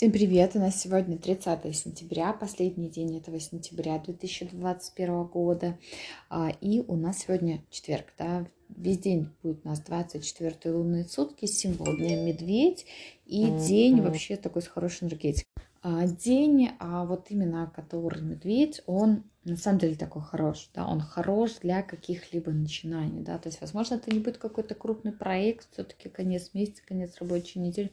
Всем привет! У нас сегодня 30 сентября, последний день этого сентября 2021 года. А, и у нас сегодня четверг, да, весь день будет у нас 24 лунные сутки, символ дня медведь и день вообще такой с хорошей энергетикой. А, день, а вот именно который медведь, он на самом деле такой хорош, да, он хорош для каких-либо начинаний, да, то есть, возможно, это не будет какой-то крупный проект, все-таки конец месяца, конец рабочей недели,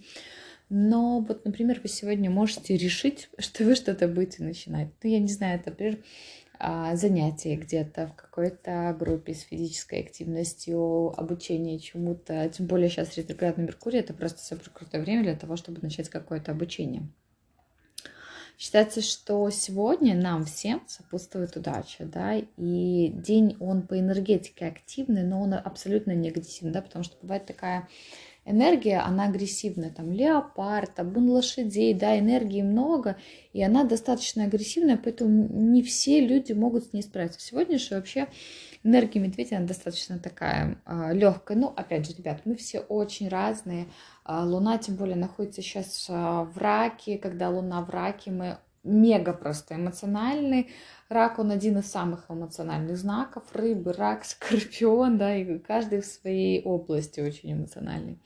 но вот, например, вы сегодня можете решить, что вы что-то будете начинать. Ну, я не знаю, это, например, а, занятие где-то в какой-то группе с физической активностью, обучение чему-то. Тем более сейчас ретроградный Меркурий, это просто супер крутое время для того, чтобы начать какое-то обучение. Считается, что сегодня нам всем сопутствует удача, да, и день он по энергетике активный, но он абсолютно не агрессивный, да, потому что бывает такая энергия, она агрессивная, там леопард, табун лошадей, да, энергии много, и она достаточно агрессивная, поэтому не все люди могут с ней справиться. Сегодня же вообще энергия медведя, она достаточно такая э, легкая. Ну, опять же, ребят, мы все очень разные. Э, Луна, тем более, находится сейчас э, в раке. Когда Луна в раке, мы мега просто эмоциональный. Рак, он один из самых эмоциональных знаков. Рыбы, рак, скорпион, да, и каждый в своей области очень эмоциональный.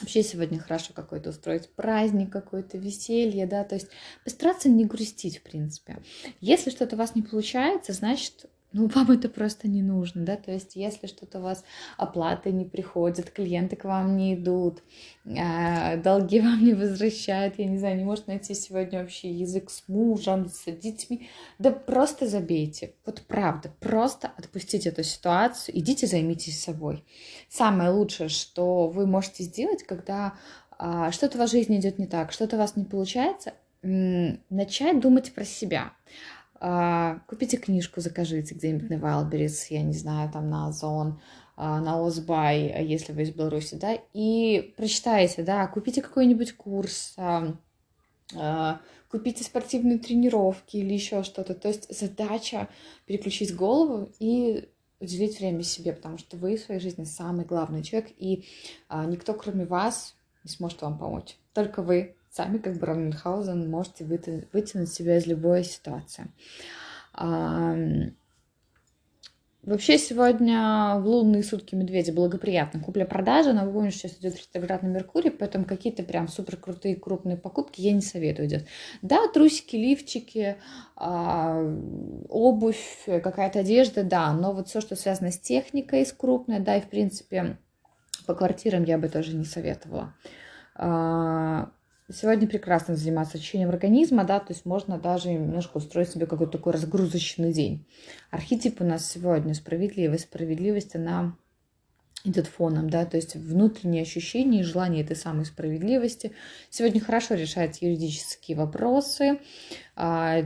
Вообще сегодня хорошо какой-то устроить праздник, какое-то веселье, да, то есть постараться не грустить, в принципе. Если что-то у вас не получается, значит, ну, вам это просто не нужно, да, то есть если что-то у вас оплаты не приходят, клиенты к вам не идут, э, долги вам не возвращают, я не знаю, не может найти сегодня вообще язык с мужем, с детьми, да просто забейте, вот правда, просто отпустите эту ситуацию, идите займитесь собой. Самое лучшее, что вы можете сделать, когда э, что-то в вашей жизни идет не так, что-то у вас не получается, начать думать про себя а, купите книжку, закажите где-нибудь на Wildberries, я не знаю, там на Озон, а, на Озбай, если вы из Беларуси, да, и прочитайте, да, купите какой-нибудь курс, а, купите спортивные тренировки или еще что-то. То есть задача переключить голову и уделить время себе, потому что вы в своей жизни самый главный человек, и никто, кроме вас, не сможет вам помочь. Только вы сами, как Бран Мюнхгаузен, можете вытянуть себя из любой ситуации. Вообще сегодня в лунные сутки медведя благоприятно. Купля-продажа, но вы помните, сейчас идет ретроградный Меркурий, поэтому какие-то прям супер крутые крупные покупки я не советую делать. Да, трусики, лифчики, а, обувь, какая-то одежда, да, но вот все, что связано с техникой, с крупной, да, и в принципе по квартирам я бы тоже не советовала. А, Сегодня прекрасно заниматься очищением организма, да, то есть можно даже немножко устроить себе какой-то такой разгрузочный день. Архетип у нас сегодня справедливость. Справедливость, она идет фоном, да, то есть внутренние ощущения и желание этой самой справедливости. Сегодня хорошо решать юридические вопросы. А,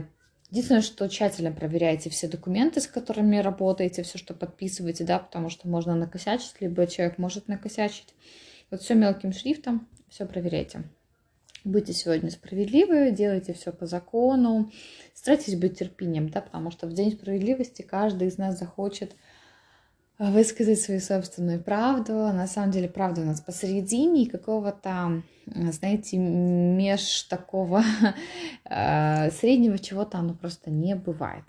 единственное, что тщательно проверяйте все документы, с которыми работаете, все, что подписываете, да, потому что можно накосячить, либо человек может накосячить. Вот все мелким шрифтом, все проверяйте. Будьте сегодня справедливы, делайте все по закону, старайтесь быть терпением, да, потому что в День справедливости каждый из нас захочет э, высказать свою собственную правду. На самом деле правда у нас посередине и какого-то, знаете, меж такого э, среднего чего-то оно просто не бывает.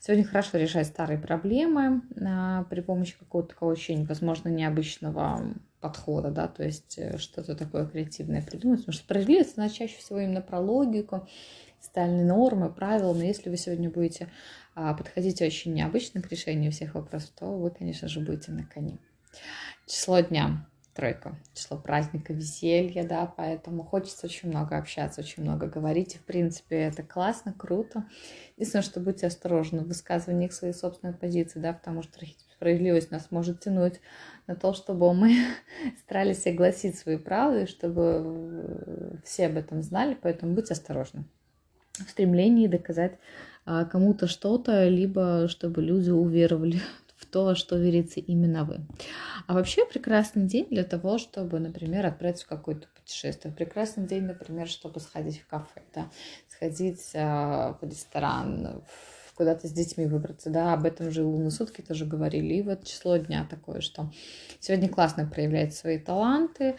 Сегодня хорошо решать старые проблемы при помощи какого-то такого очень, возможно, необычного подхода, да, то есть э, что-то такое креативное придумать, потому что справедливость, она чаще всего именно про логику, социальные нормы, правила, но если вы сегодня будете а, подходить очень необычно к решению всех вопросов, то вы, конечно же, будете на коне. Число дня. Тройка, число праздника, веселья, да, поэтому хочется очень много общаться, очень много говорить, и, в принципе, это классно, круто. Единственное, что будьте осторожны в высказываниях своей собственной позиции, да, потому что справедливость нас может тянуть на то, чтобы мы старались согласить свои правды, чтобы все об этом знали, поэтому будьте осторожны в стремлении доказать а, кому-то что-то, либо чтобы люди уверовали в то, что верится именно вы. А вообще прекрасный день для того, чтобы, например, отправиться в какое-то путешествие. Прекрасный день, например, чтобы сходить в кафе, да, сходить э, в ресторан, куда-то с детьми выбраться, да, об этом же лунные сутки тоже говорили. И вот число дня такое, что сегодня классно проявлять свои таланты,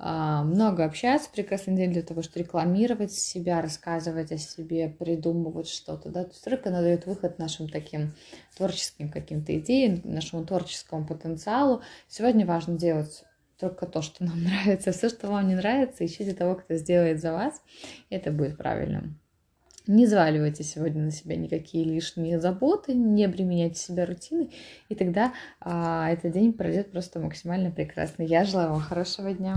а, много общаться, прекрасный день для того, чтобы рекламировать себя, рассказывать о себе, придумывать что-то, да, то есть рык, она выход нашим таким творческим каким-то идеям, нашему творческому потенциалу. Сегодня важно делать только то, что нам нравится, все, что вам не нравится, ищите того, кто сделает за вас, это будет правильным. Не заваливайте сегодня на себя никакие лишние заботы, не обременяйте себя рутиной, и тогда а, этот день пройдет просто максимально прекрасно. Я желаю вам хорошего дня.